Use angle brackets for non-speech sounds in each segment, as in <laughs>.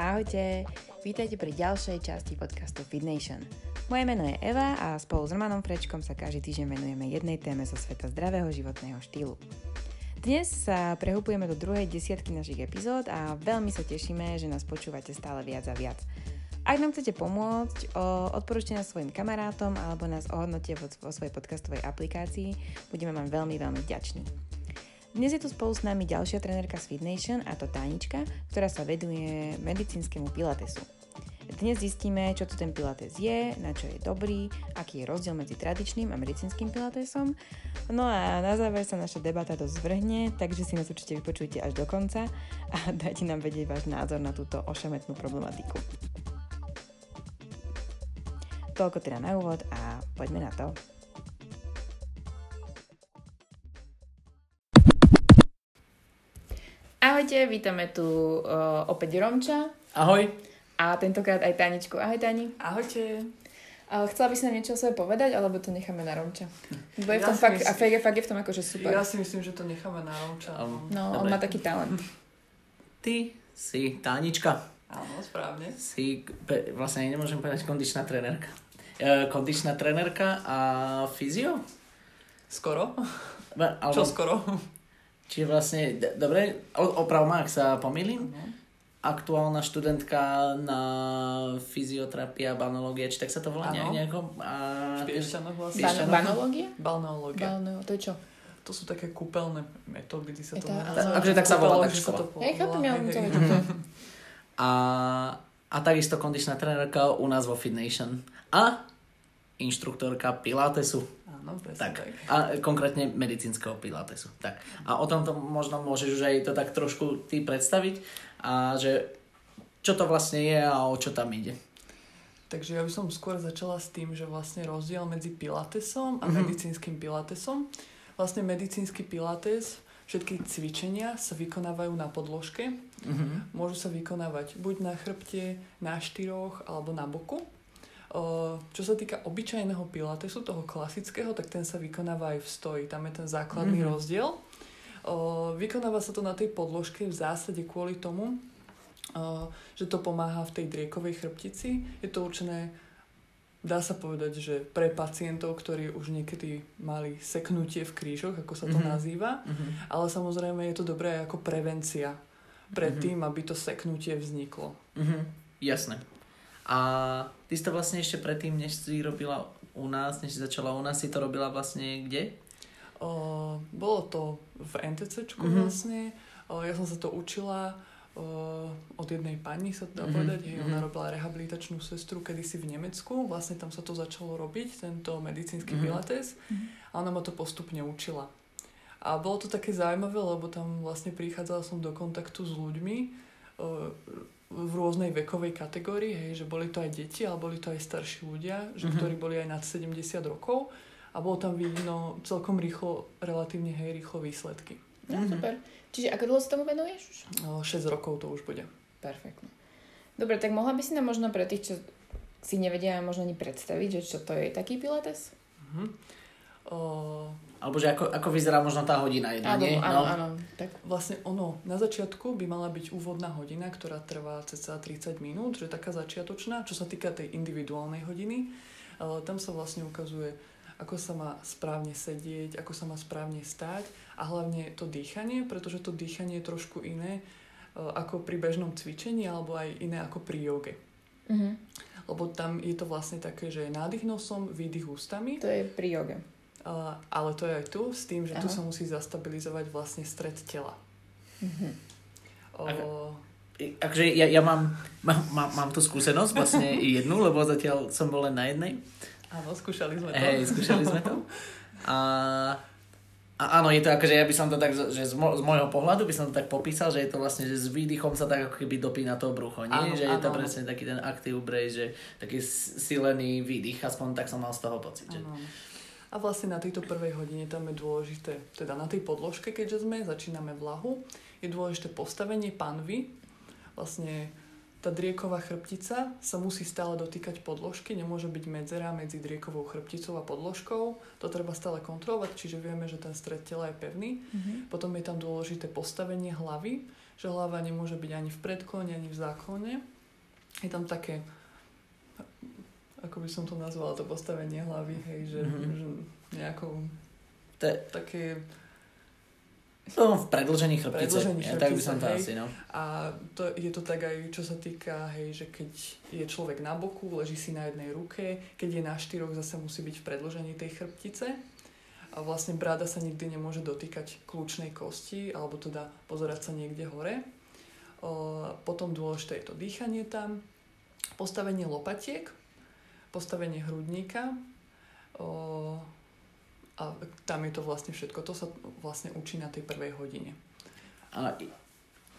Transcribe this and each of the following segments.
Ahojte, vítajte pri ďalšej časti podcastu Nation. Moje meno je Eva a spolu s Romanom Frečkom sa každý týždeň venujeme jednej téme zo sveta zdravého životného štýlu. Dnes sa prehupujeme do druhej desiatky našich epizód a veľmi sa tešíme, že nás počúvate stále viac a viac. Ak nám chcete pomôcť, odporúčte nás svojim kamarátom alebo nás ohodnote vo svojej podcastovej aplikácii, budeme vám veľmi, veľmi vďační. Dnes je tu spolu s nami ďalšia trenérka z Fit a to Tánička, ktorá sa veduje medicínskemu pilatesu. Dnes zistíme, čo to ten pilates je, na čo je dobrý, aký je rozdiel medzi tradičným a medicínskym pilatesom. No a na záver sa naša debata dosť zvrhne, takže si nás určite vypočujte až do konca a <laughs> dajte nám vedieť váš názor na túto ošametnú problematiku. Toľko teda na úvod a poďme na to. Ahojte, vítame tu uh, opäť Romča. Ahoj. A tentokrát aj Taničku. Ahoj Tani. Ahojte. Uh, chcela by si nám niečo o sebe povedať, alebo to necháme na Romča? Bo je v tom ja fakt, myslím, a fakt je, fakt je v tom akože super. Ja si myslím, že to necháme na Romča. Um, no, dobre. on má taký talent. Ty si Tanička. Áno, správne. Si, vlastne nemôžem povedať kondičná trenérka. Uh, kondičná trenérka a fyzio? Skoro. Alebo... Čo skoro? Čiže vlastne, d- dobre, oprav ma, ak sa pomýlim. Uh-huh. Aktuálna študentka na fyzioterapia, balneológia, či tak sa to volá ano. nejako? A... Piešťanoch vlastne. Ban-? Balneológia. Balneo, to je čo? To sú také kúpeľné metódy, kde sa to... Takže tak sa volá tak škola. Hej, chápem, ja to <laughs> <laughs> a, a takisto kondičná trenérka u nás vo Fit Nation. A inštruktorka Pilatesu. Áno, tak. tak. A konkrétne medicínskeho pilatesu. Tak. A o tomto možno môžeš už aj to tak trošku ty predstaviť a že čo to vlastne je a o čo tam ide. Takže ja by som skôr začala s tým, že vlastne rozdiel medzi pilatesom a mm-hmm. medicínskym pilatesom. Vlastne medicínsky pilates, všetky cvičenia sa vykonávajú na podložke. Mm-hmm. Môžu sa vykonávať buď na chrbte, na štyroch alebo na boku. Čo sa týka obyčajného pilatesu, toho klasického, tak ten sa vykonáva aj v stoji. Tam je ten základný mm-hmm. rozdiel. Vykonáva sa to na tej podložke v zásade kvôli tomu, že to pomáha v tej driekovej chrbtici. Je to určené, dá sa povedať, že pre pacientov, ktorí už niekedy mali seknutie v krížoch, ako sa to mm-hmm. nazýva, mm-hmm. ale samozrejme je to dobré ako prevencia pred mm-hmm. tým, aby to seknutie vzniklo. Mm-hmm. Jasné. A ty si to vlastne ešte predtým, než si robila u nás, než si začala u nás, si to robila vlastne kde? O, bolo to v NTCčku mm-hmm. vlastne. O, ja som sa to učila o, od jednej pani, sa dá mm-hmm. povedať. Hej, ona mhm. robila rehabilitačnú sestru kedysi v Nemecku. Vlastne tam sa to začalo robiť, tento medicínsky mm-hmm. pilates. Mm-hmm. A ona ma to postupne učila. A bolo to také zaujímavé, lebo tam vlastne prichádzala som do kontaktu s ľuďmi, v rôznej vekovej kategórii, hej, že boli to aj deti, ale boli to aj starší ľudia, že, mm-hmm. ktorí boli aj nad 70 rokov a bolo tam vidno celkom rýchlo, relatívne hej, rýchlo výsledky. No, mm-hmm. super. Čiže ako dlho sa tomu venuješ už? No, 6 rokov to už bude. Perfektne. Dobre, tak mohla by si nám možno pre tých, čo si nevedia možno ani predstaviť, že čo to je taký pilates? Mm-hmm. O, alebo že ako, ako vyzerá možno tá hodina jedna, áno, nie? Áno, no. áno. Tak vlastne ono, na začiatku by mala byť úvodná hodina, ktorá trvá cca 30 minút, že taká začiatočná, čo sa týka tej individuálnej hodiny. Ale tam sa vlastne ukazuje, ako sa má správne sedieť, ako sa má správne stáť a hlavne to dýchanie, pretože to dýchanie je trošku iné e, ako pri bežnom cvičení alebo aj iné ako pri joge. Mm-hmm. Lebo tam je to vlastne také, že nádych nosom, výdych ústami. To je pri joge. Uh, ale to je aj tu s tým, že Aha. tu sa musí zastabilizovať vlastne stred tela. Mm-hmm. Uh, Akže ja, ja mám, mám, mám, mám tú skúsenosť vlastne <laughs> jednu, lebo zatiaľ som bol len na jednej. Áno, skúšali sme to. Hej, skúšali sme to. A, a áno, je to akože ja by som to tak, že z, mo, z môjho pohľadu by som to tak popísal, že je to vlastne, že s výdychom sa tak ako keby dopína to brucho, nie? Áno, že je to áno. presne taký ten active brace, že taký silený výdych, aspoň tak som mal z toho pocit. Že... A vlastne na tejto prvej hodine tam je dôležité, teda na tej podložke, keďže sme, začíname vlahu, je dôležité postavenie panvy. Vlastne tá drieková chrbtica sa musí stále dotýkať podložky, nemôže byť medzera medzi driekovou chrbticou a podložkou. To treba stále kontrolovať, čiže vieme, že ten stred tela je pevný. Mm-hmm. Potom je tam dôležité postavenie hlavy, že hlava nemôže byť ani v predklone, ani v záklone. Je tam také, ako by som to nazvala, to postavenie hlavy, hej, že, mm-hmm. že nejakou te... také No, v predlžení chrbtice. Predlžení chrbtice, ja, tak by som to hej. asi, no. A to, je to tak aj, čo sa týka, hej, že keď je človek na boku, leží si na jednej ruke, keď je na štyroch, zase musí byť v predlžení tej chrbtice. A vlastne bráda sa nikdy nemôže dotýkať kľúčnej kosti, alebo teda pozerať sa niekde hore. O, potom dôležité je to dýchanie tam, postavenie lopatiek, postavenie hrudníka, o, a tam je to vlastne všetko. To sa vlastne učí na tej prvej hodine. A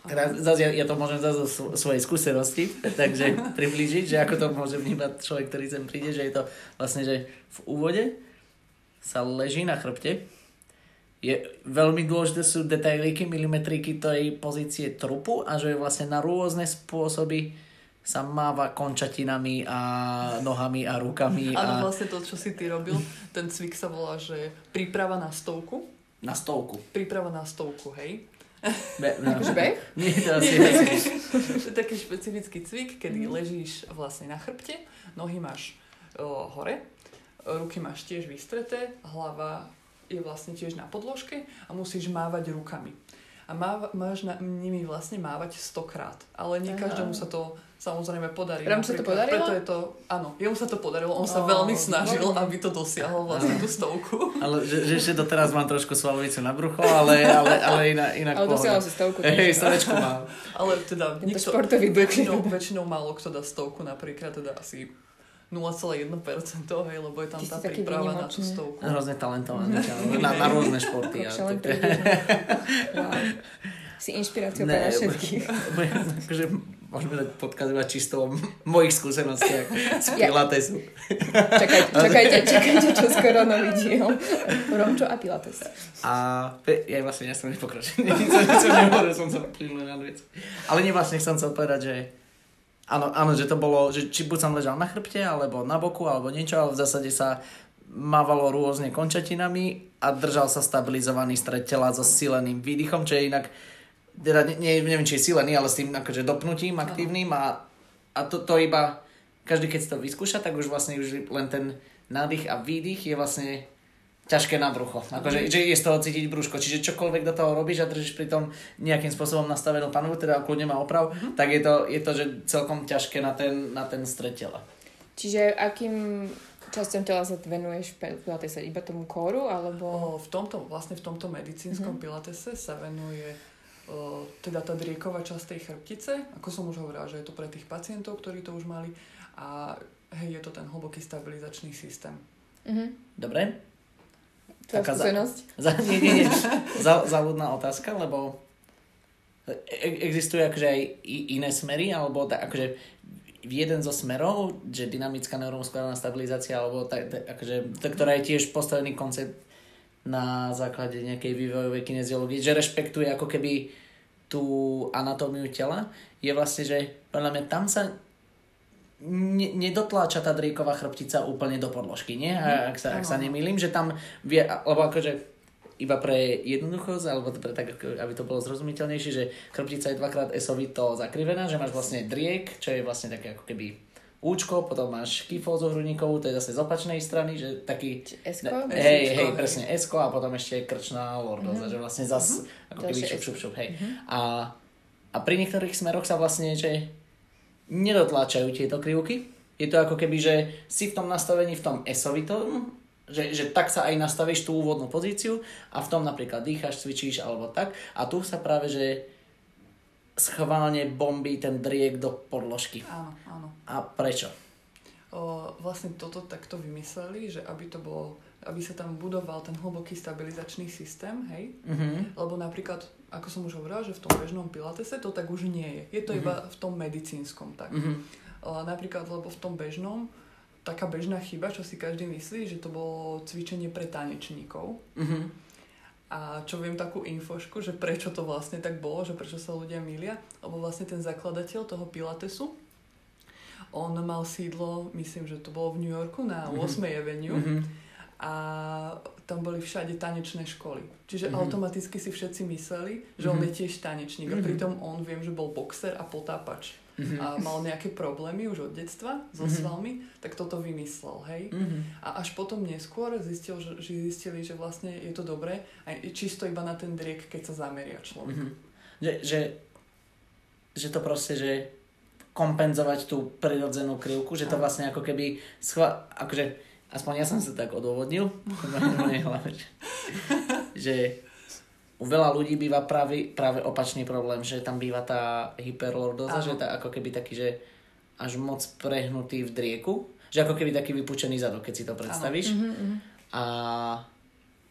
Teraz, zase ja, ja to môžem zase zo svojej skúsenosti, takže priblížiť, že ako to môže vnímať človek, ktorý sem príde, že je to vlastne, že v úvode sa leží na chrbte, je veľmi dôležité sú detailiky, milimetriky tej pozície trupu a že je vlastne na rôzne spôsoby sa máva končatinami a nohami a rukami. <laughs> Áno, a... vlastne to, čo si ty robil, ten cvik sa volá, že príprava na stovku. Na stovku. Príprava na stovku, hej. Be, <laughs> no. Beh? <laughs> Nie, to asi To je taký špecifický cvik, kedy mm. ležíš vlastne na chrbte, nohy máš o, hore, ruky máš tiež vystreté, hlava je vlastne tiež na podložke a musíš mávať rukami. A má, máš na, nimi vlastne mávať stokrát. Ale nie každému sa to samozrejme podarí. Pram sa to podarilo? Preto je to, áno, jemu sa to podarilo, on sa oh, veľmi snažil, no. aby to dosiahol vlastne tú stovku. <laughs> Ale že, že ešte doteraz mám trošku svalovicu na brucho, ale, ale, ale inak, inak Ale dosiahol si stovku. Hej, stovečku mám. Ale teda nikto, športový väčšinou, väčšinou málo kto dá stovku, napríklad teda asi 0,1%, hej, lebo je tam Ty tá príprava na tú stovku. Hrozne talentovaný, na, na rôzne športy. Ja, wow. Si inšpiráciou pre všetkých. <laughs> Akože môžeme dať podkaz iba čisto o mojich skúsenostiach <laughs> z Pilatesu. Čakajte, čakajte, čakajte, čo skoro nový diel. Romčo a Pilates. A ja vlastne ja som nepokročil. <laughs> som nehovoril, som sa príjmel na vec. Ale nie vlastne chcem chcel povedať, že áno, áno, že to bolo, že či buď som ležal na chrbte, alebo na boku, alebo niečo, ale v zásade sa mávalo rôzne končatinami a držal sa stabilizovaný stred tela so sileným výdychom, čo je inak teda ne, neviem, či je silený, ale s tým akože dopnutím aktívnym a, a to, to iba, každý keď si to vyskúša, tak už vlastne už len ten nádych a výdych je vlastne ťažké na brucho. Akože, že je z toho cítiť brúško. Čiže čokoľvek do toho robíš a držíš pri tom nejakým spôsobom nastavenú panu, teda kľudne má oprav, mm-hmm. tak je to, je to že celkom ťažké na ten, na ten stred tela. Čiže akým časťom tela sa venuješ pilatese? Iba tomu kóru? Alebo... O, v tomto, vlastne v tomto medicínskom mm-hmm. pilatese sa venuje teda tá drieková časť tej chrbtice, ako som už hovorila, že je to pre tých pacientov, ktorí to už mali a hej, je to ten hlboký stabilizačný systém. Mm-hmm. Dobre. Taká skúsenosť? Za, za, <laughs> nie, nie, nie. za, závodná otázka, lebo e- existujú akože aj iné smery, alebo tak, akože v jeden zo smerov, že dynamická neuromuskulárna stabilizácia, alebo tak, tak, akože, tak, ktorá je tiež postavený koncept na základe nejakej vývojovej kineziológie, že rešpektuje ako keby tú anatómiu tela, je vlastne, že podľa mňa tam sa ne, nedotláča tá drieková chrbtica úplne do podložky, nie? A ak sa, ak sa nemýlim, že tam vie, lebo akože iba pre jednoduchosť, alebo pre tak, aby to bolo zrozumiteľnejšie, že chrbtica je dvakrát esovito zakrivená, že máš vlastne driek, čo je vlastne také ako keby Účko, potom máš kyfózu hrudníkovú, to je zase z opačnej strany, že taký... Esko? Ne, hej, hej, presne, esko a potom ešte krčná lordoza, mm-hmm. že vlastne zas mm-hmm. ako keby šup, šup, šup, hej. Mm-hmm. A, a pri niektorých smeroch sa vlastne, že nedotláčajú tieto krivky. Je to ako keby, že si v tom nastavení v tom esovitom, že, že tak sa aj nastavíš tú úvodnú pozíciu a v tom napríklad dýcháš, cvičíš alebo tak. A tu sa práve, že schválne bombí ten driek do podložky. Áno, áno. A prečo? O, vlastne toto takto vymysleli, že aby to bolo, aby sa tam budoval ten hlboký stabilizačný systém, hej? Uh-huh. Lebo napríklad, ako som už hovorila, že v tom bežnom pilatese to tak už nie je. Je to uh-huh. iba v tom medicínskom tak. O, napríklad, lebo v tom bežnom taká bežná chyba, čo si každý myslí, že to bolo cvičenie pre tanečníkov. Uh-huh. A čo viem takú infošku, že prečo to vlastne tak bolo, že prečo sa ľudia milia, lebo vlastne ten zakladateľ toho Pilatesu, on mal sídlo, myslím, že to bolo v New Yorku na 8. Mm-hmm. Avenue mm-hmm. A tam boli všade tanečné školy. Čiže mm-hmm. automaticky si všetci mysleli, že mm-hmm. on je tiež tanečník mm-hmm. a pritom on viem, že bol boxer a potápač mm-hmm. a mal nejaké problémy už od detstva so mm-hmm. svalmi, tak toto vymyslel, hej. Mm-hmm. A až potom neskôr zistil, že, že zistili, že vlastne je to dobré aj čisto iba na ten driek, keď sa zameria človek. Mm-hmm. Že, že, že to proste, že kompenzovať tú prirodzenú krivku, že to vlastne ako keby schva- akože aspoň ja som sa tak odôvodnil, <laughs> že u veľa ľudí býva práve, práve opačný problém, že tam býva tá hyperlordoza, že tá ako keby taký, že až moc prehnutý v drieku, že ako keby taký vypučený zadok, keď si to predstavíš. Mm-hmm. A,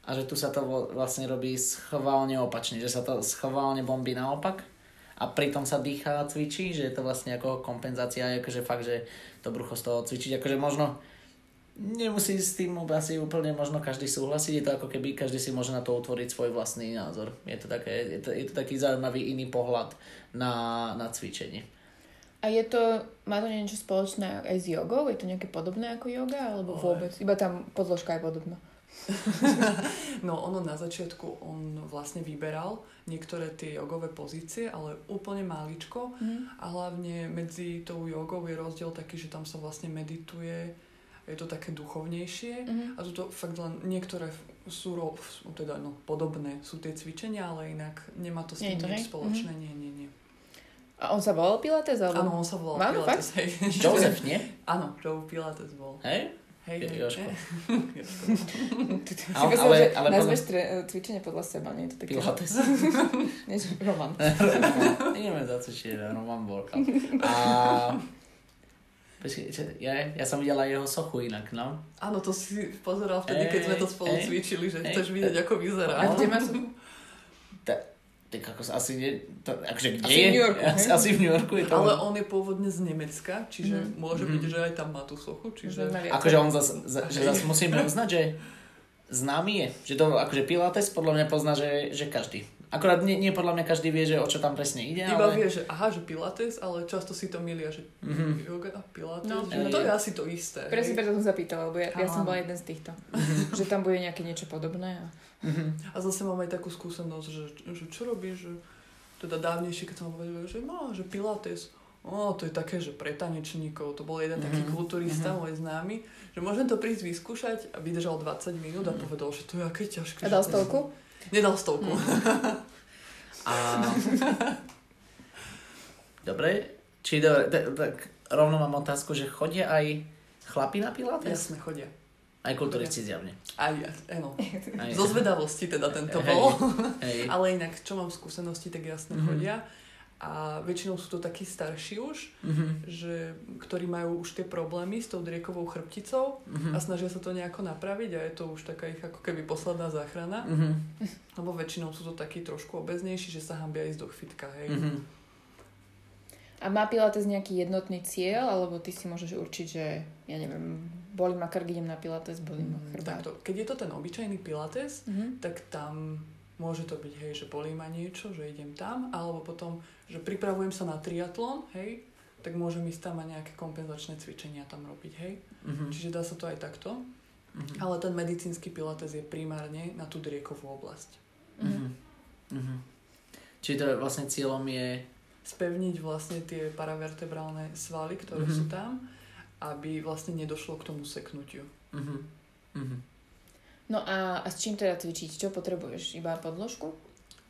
a že tu sa to vlastne robí schválne opačne, že sa to schválne bombí naopak. A pritom sa dýchá a cvičí, že je to vlastne ako kompenzácia, akože fakt, že to brucho z toho cvičiť, akože možno nemusí s tým asi úplne možno každý súhlasiť, je to ako keby každý si môže na to utvoriť svoj vlastný názor. Je to, také, je to, je to taký zaujímavý iný pohľad na, na cvičenie. A je to, má to niečo spoločné aj s jogou? Je to nejaké podobné ako yoga? Alebo vôbec? Iba tam podložka je podobná. <laughs> no ono na začiatku, on vlastne vyberal niektoré tie jogové pozície, ale úplne máličko mm. a hlavne medzi tou jogou je rozdiel taký, že tam sa vlastne medituje je to také duchovnejšie mm-hmm. a sú to fakt len niektoré sú teda no, podobné sú tie cvičenia, ale inak nemá to s tým nič spoločné, mm-hmm. nie, nie, nie. A on sa volal Pilates? Alebo... Áno, on sa volal Áno, Pilates, hej. <laughs> Joseph, nie? Áno, Joe Pilates bol. Hej? Hej, hej. Jožko. <laughs> ale, ale, ale nazveš podľa... cvičenie podľa seba, nie je to taký... Pilates. <laughs> nie, Roman. Ideme zacvičiť Roman Workout. A Počkej, ja, ja som videla jeho sochu inak, no. Áno, to si pozeral vtedy, ej, keď sme to spolu ej, cvičili, že ej, chceš vidieť, ako vyzerá. A kde má sochu? tak ako sa asi nie, to, akože kde asi je? V New Yorku, asi, asi v New Yorku je to. Ale on je pôvodne z Nemecka, čiže mm. môže mm. byť, že aj tam má tú sochu, čiže... Akože on zase, že zase musíme uznať, že známy je. Že to, akože Pilates podľa mňa pozná, že, že každý. Akorát nie, nie podľa mňa každý vie, že o čo tam presne ide. Iba ale... vie, že aha, že Pilates, ale často si to milia, že mm-hmm. yoga a Pilates, no, že to je asi to isté. Presne preto som sa pýtala, lebo ja, ja som bola jeden z týchto. Mhm. že tam bude nejaké niečo podobné. A... Mm-hmm. a zase mám aj takú skúsenosť, že, že čo robíš, že teda dávnejšie, keď som povedal, že no, že Pilates, o, to je také, že pre tanečníkov, to bol jeden mm-hmm. taký kulturista, mm-hmm. môj známy, že môžem to prísť vyskúšať a vydržal 20 minút a mhm. povedal, že to je aké ťažké. A dal stovku? Nedal stovku. Mm. <laughs> A... Dobre, či do, tak, tak rovno mám otázku, že chodia aj chlapi na Pilates? Jasne, chodia. Aj kulturisti zjavne. Aj, áno. Zo zvedavosti teda tento bol. Hej. Ale inak, čo mám skúsenosti, tak jasne mm-hmm. chodia a väčšinou sú to takí starší už, mm-hmm. že, ktorí majú už tie problémy s tou driekovou chrbticou mm-hmm. a snažia sa to nejako napraviť a je to už taká ich ako keby posledná záchrana. Mm-hmm. Lebo väčšinou sú to takí trošku obeznejší, že sa hambia ísť do fitka, hej. Mm-hmm. A má Pilates nejaký jednotný cieľ, alebo ty si môžeš určiť, že ja neviem, boli ma krk, idem na Pilates, boli ma mm, chrbát. Takto, keď je to ten obyčajný Pilates, mm-hmm. tak tam Môže to byť, hej, že bolí ma niečo, že idem tam, alebo potom, že pripravujem sa na triatlon, hej, tak môžem ísť tam a nejaké kompenzačné cvičenia tam robiť, hej. Uh-huh. Čiže dá sa to aj takto. Uh-huh. Ale ten medicínsky pilates je primárne na tú driekovú oblasť. Uh-huh. Uh-huh. Čiže to vlastne cieľom je... Spevniť vlastne tie paravertebrálne svaly, ktoré uh-huh. sú tam, aby vlastne nedošlo k tomu seknutiu. Uh-huh. Uh-huh. No a, a s čím teda cvičiť? Čo potrebuješ? Iba podložku?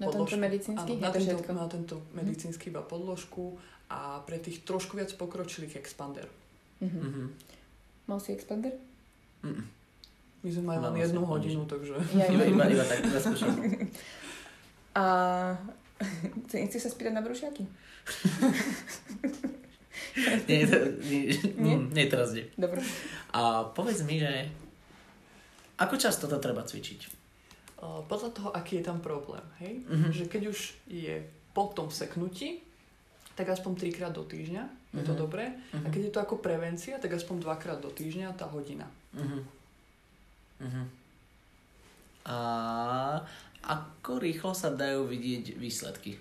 Na podložku. tento medicínsky? Áno, na, tento, na tento medicínsky iba podložku a pre tých trošku viac pokročilých expander. Uh-huh. Uh-huh. Mal si expander? Uh-uh. My sme mali len jednu hodinu, takže... Ja, iba, iba, iba tak, iba <laughs> A chceš sa spýtať na brušiaky? nie, to, nie, nie? nie, teraz nie. Dobre. A povedz mi, že ako často to treba cvičiť? podľa toho, aký je tam problém. Hej? Uh-huh. Že keď už je po tom seknutí, tak aspoň trikrát do týždňa, uh-huh. je to mhm. dobré. Uh-huh. A keď je to ako prevencia, tak aspoň dvakrát do týždňa tá hodina. Uh-huh. Uh-huh. A ako rýchlo sa dajú vidieť výsledky?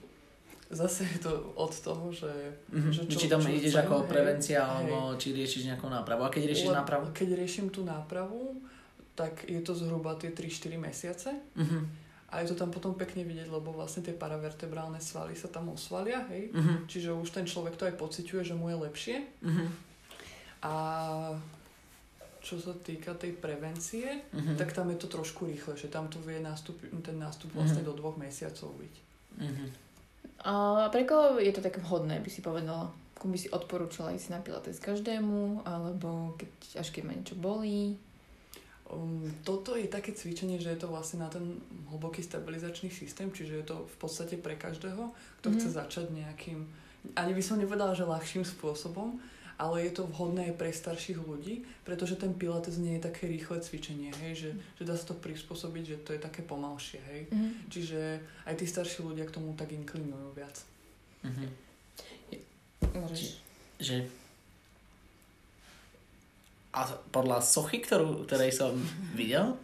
Zase je to od toho, že... Mm-hmm. že čo, či tam čo ideš ako hej, prevencia, hej. alebo či riešiš nejakú nápravu. A keď riešiš Le, nápravu? Keď riešim tú nápravu, tak je to zhruba tie 3-4 mesiace. Mm-hmm. A je to tam potom pekne vidieť, lebo vlastne tie paravertebrálne svaly sa tam osvalia, hej? Mm-hmm. Čiže už ten človek to aj pociťuje, že mu je lepšie. Mm-hmm. A čo sa týka tej prevencie, mm-hmm. tak tam je to trošku rýchlejšie. Tam to vie nástup, ten nástup vlastne mm-hmm. do dvoch mesiacov byť. Mm-hmm. A pre koho je to tak vhodné, by si povedala? Komu by si odporúčala ísť na pilates každému, alebo keď, až keď ma niečo bolí? Um, toto je také cvičenie, že je to vlastne na ten hlboký stabilizačný systém, čiže je to v podstate pre každého, kto mm-hmm. chce začať nejakým, ani by som nepovedala, že ľahším spôsobom, ale je to vhodné aj pre starších ľudí, pretože ten pilates nie je také rýchle cvičenie, hej, že, že dá sa to prispôsobiť, že to je také pomalšie, hej. Mm-hmm. Čiže aj tí starší ľudia k tomu tak inklinujú viac. Mm-hmm. Že, že a podľa sochy, ktorú, ktorej som videl,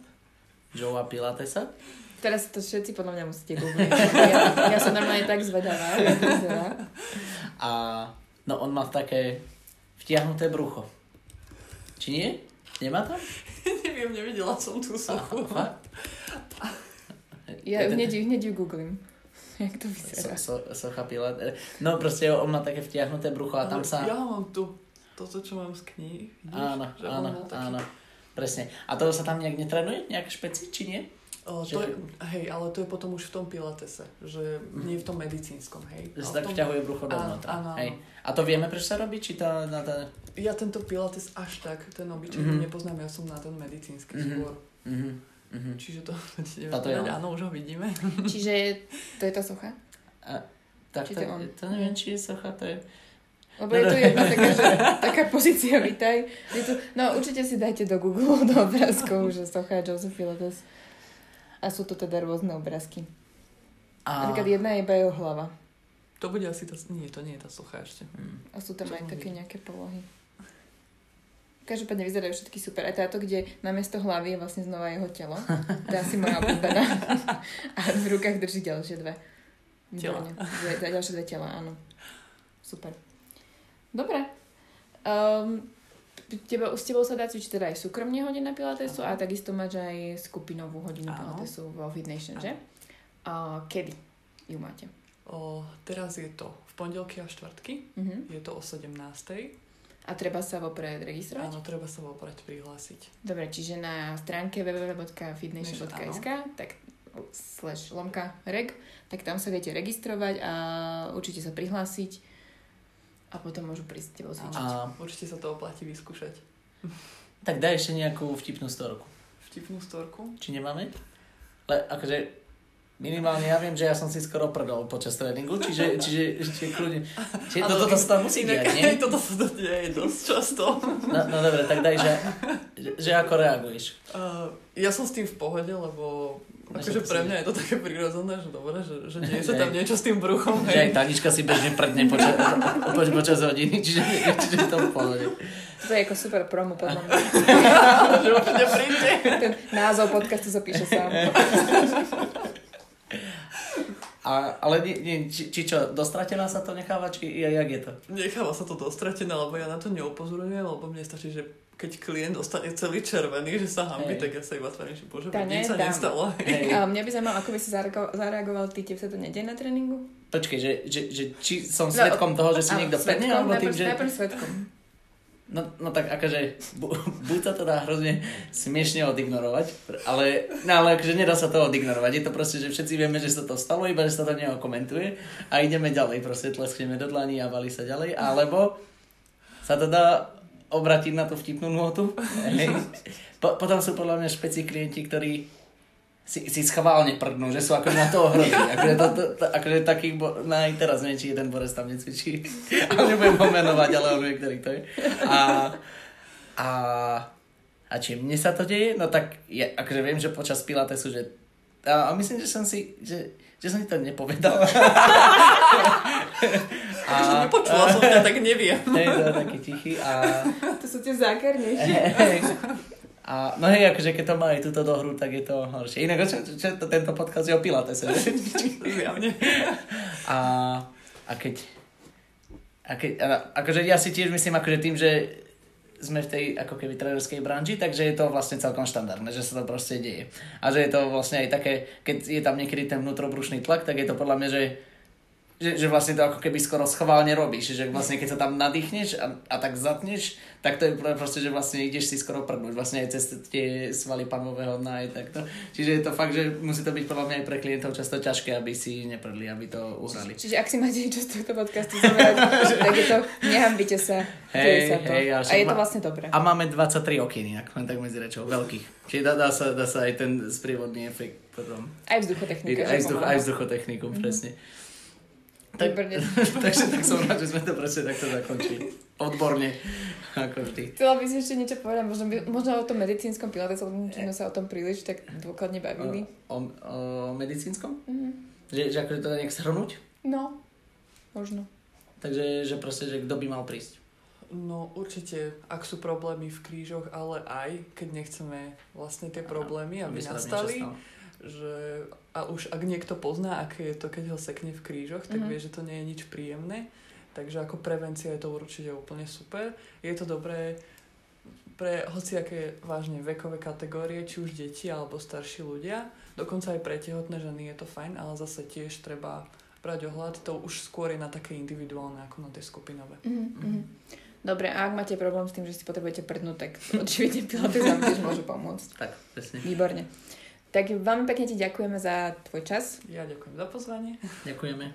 Joea Pilatesa, Teraz to všetci podľa mňa musíte googliť. Ja, ja som normálne tak zvedavá. A no on má také vtiahnuté brucho. Či nie? Nemá tam? <laughs> Neviem, nevidela som tú sochu. Ja hneď, hneď ju googlím. <laughs> Jak to vyzerá? So, so, socha Pilat. No proste on má také vtiahnuté brucho a tam sa... Ja mám tu toto, čo mám z kníh. Áno, áno, áno. Presne. A to sa tam nejak netrenuje? Nejak špeci, či nie? O, to je, hej, ale to je potom už v tom pilatese, že nie v tom medicínskom, hej. Že sa tak tom... vťahuje brucho dovnútra. Áno, hej. A to vieme, prečo sa robí? Či to na to... Ja tento pilates až tak, ten obyčajný mm-hmm. nepoznám, ja som na ten medicínsky mm-hmm. skôr. Mm-hmm. Mm-hmm. Čiže to, <laughs> Táto je áno, už ho vidíme. Čiže to je tá socha? A, tak či to, to, to neviem, či je socha, to je... Lebo je tu jedna taká, že, taká pozícia, vítaj. Je tu, no určite si dajte do Google do obrázkov, že socha Joseph Pilates. A sú to teda rôzne obrázky. A... Napríklad jedna je iba jeho hlava. To bude asi tá... Nie, to nie je tá socha ešte. Hmm. A sú tam Čo aj také nejaké polohy. Každopádne vyzerajú všetky super. Aj táto, kde namiesto hlavy je vlastne znova jeho telo. Je asi moja obľúbená. A v rukách drží ďalšie dve. Tela. Dve, ďalšie dve tela, áno. Super. Dobre. Um, teba, s tebou sa dá cvičiť teda aj súkromne hodina pilatesu Aha. a takisto máš aj skupinovú hodinu Aha. pilatesu vo Fit Nation, že? A kedy ju máte? O, teraz je to v pondelky a štvrtky. Uh-huh. Je to o 17. A treba sa vopred registrovať? Áno, treba sa vopred prihlásiť. Dobre, čiže na stránke www.fitnation.sk tak slash lomka reg, tak tam sa viete registrovať a určite sa prihlásiť a potom môžu prísť tebou cvičiť. A určite sa to oplatí vyskúšať. Tak daj ešte nejakú vtipnú storku. Vtipnú storku? Či nemáme? Le, akože Minimálne ja viem, že ja som si skoro prdol počas tréningu, čiže, čiže, čiže kľudne. Čiže toto to sa tam musí diať, nie? Toto sa to deje dosť často. No, no dobre, tak daj, že, že ako reaguješ? Uh, ja som s tým v pohode, lebo Akože pre mňa je to také prirodzené, že dobre, že, že nie sa tam niečo s tým bruchom. Že aj Tanička si bežne prdne počas, poč, počas hodiny, čiže, čiže to pohode. To je ako super promo podľa mňa. <laughs> Ten názov podcastu sa píše sám. <laughs> A, ale nie, nie, či, či čo, dostratená sa to necháva, či jak je to? Necháva sa to dostratené, lebo ja na to neupozorňujem, lebo mne stačí, že keď klient dostane celý červený, že sa hambi, tak ja sa iba tvarím, že bože, nič sa nestalo. Hey. A mňa by zaujímalo, ako by si zareagoval ty, tebe sa to nedie na tréningu? Počkej, že, že, že či som no, svetkom no, toho, že si niekto predne, alebo tým, že... Najprv svetkom. <laughs> No, no tak akože, bu, buď sa to dá hrozne smiešne odignorovať, ale, no ale akože nedá sa to odignorovať. Je to proste, že všetci vieme, že sa to stalo, iba že sa to neokomentuje a ideme ďalej, proste tleskneme do dlani a valí sa ďalej, alebo sa to dá obratiť na tú vtipnú nôtu. <laughs> Po, potom sú podľa mňa špeci klienti, ktorí si, si schválne prdnú, že sú ako na to ohrozí. Akože, to, to, to, akože takých, bo, no aj teraz neviem, či jeden borec tam necvičí. <laughs> Ale nebudem ho menovať, ale on vie, ktorý to je. A, a, a či mne sa to deje? No tak, ja, akože viem, že počas Pilatesu, že a, a myslím, že som si, že, že som ti to nepovedal. <laughs> a, že nepočula som ťa, tak neviem. <laughs> Hej, to taký tichý. A... To sú tie zákernejšie. A no hej, akože keď to aj túto dohru, tak je to horšie. Inak čo, čo, čo, tento podcast je o Pilatese. <laughs> Zjavne. a, a keď... A keď a, akože ja si tiež myslím, akože tým, že sme v tej ako keby trénerskej branži, takže je to vlastne celkom štandardné, že sa to proste deje. A že je to vlastne aj také, keď je tam niekedy ten vnútrobrušný tlak, tak je to podľa mňa, že že, že vlastne to ako keby skoro schválne robíš, že vlastne keď sa tam nadýchneš a, a tak zatneš, tak to je proste, že vlastne ideš si skoro prdnúť, vlastne aj cez tie svaly panového dna aj takto. Čiže je to fakt, že musí to byť podľa mňa aj pre klientov často ťažké, aby si neprdli, aby to uhrali. Čiže, čiže ak si máte niečo z tohto podcastu zamerať, <laughs> tak je to, nehambite sa, hej, sa to. Hej, a, a je to vlastne dobré. A máme 23 okien, ak len tak medzi rečou, veľkých. Čiže dá, dá, sa, dá sa aj ten sprievodný efekt potom. Aj vzduchotechnika. Aj, vzduch, aj vzduchotechniku, mm-hmm. presne. Tak, <laughs> takže tak som rád, že sme to presne takto zakončili. Odborne, ako vždy. Chcela by si ešte niečo povedať, možno, by, možno o tom medicínskom pilate, lebo sme sa o tom príliš tak dôkladne bavili. O, o, o medicínskom? Mm-hmm. Že, že akože to dá nejak shrnúť? No, možno. Takže, že proste, že kto by mal prísť? No určite, ak sú problémy v krížoch, ale aj keď nechceme vlastne tie problémy, aby nastali, že a už ak niekto pozná, aké je to, keď ho sekne v krížoch, tak mm-hmm. vie, že to nie je nič príjemné. Takže ako prevencia je to určite úplne super. Je to dobré pre hociaké vážne vekové kategórie, či už deti alebo starší ľudia. Dokonca aj pre tehotné ženy je to fajn, ale zase tiež treba brať ohľad. To už skôr je na také individuálne ako na tie skupinové. Mm-hmm. Dobre, a ak máte problém s tým, že si potrebujete prdnúť, tak očividne Pilates vám tiež môže pomôcť. Tak, presne. Výborne. Tak veľmi pekne ti ďakujeme za tvoj čas. Ja ďakujem za pozvanie. Ďakujeme.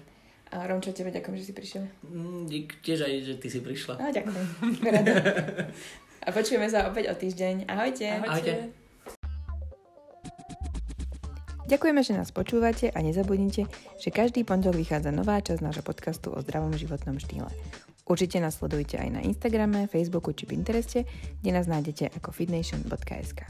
A Romčo, tebe ďakujem, že si prišiel. Mm, dík, tiež aj, že ty si prišla. A ďakujem. Rada. A počujeme sa opäť o týždeň. Ahojte. Ahojte. Ahojte. Ďakujeme, že nás počúvate a nezabudnite, že každý pondelok vychádza nová časť nášho podcastu o zdravom životnom štýle. Určite nás sledujte aj na Instagrame, Facebooku či Pintereste, kde nás nájdete ako fitnation.sk.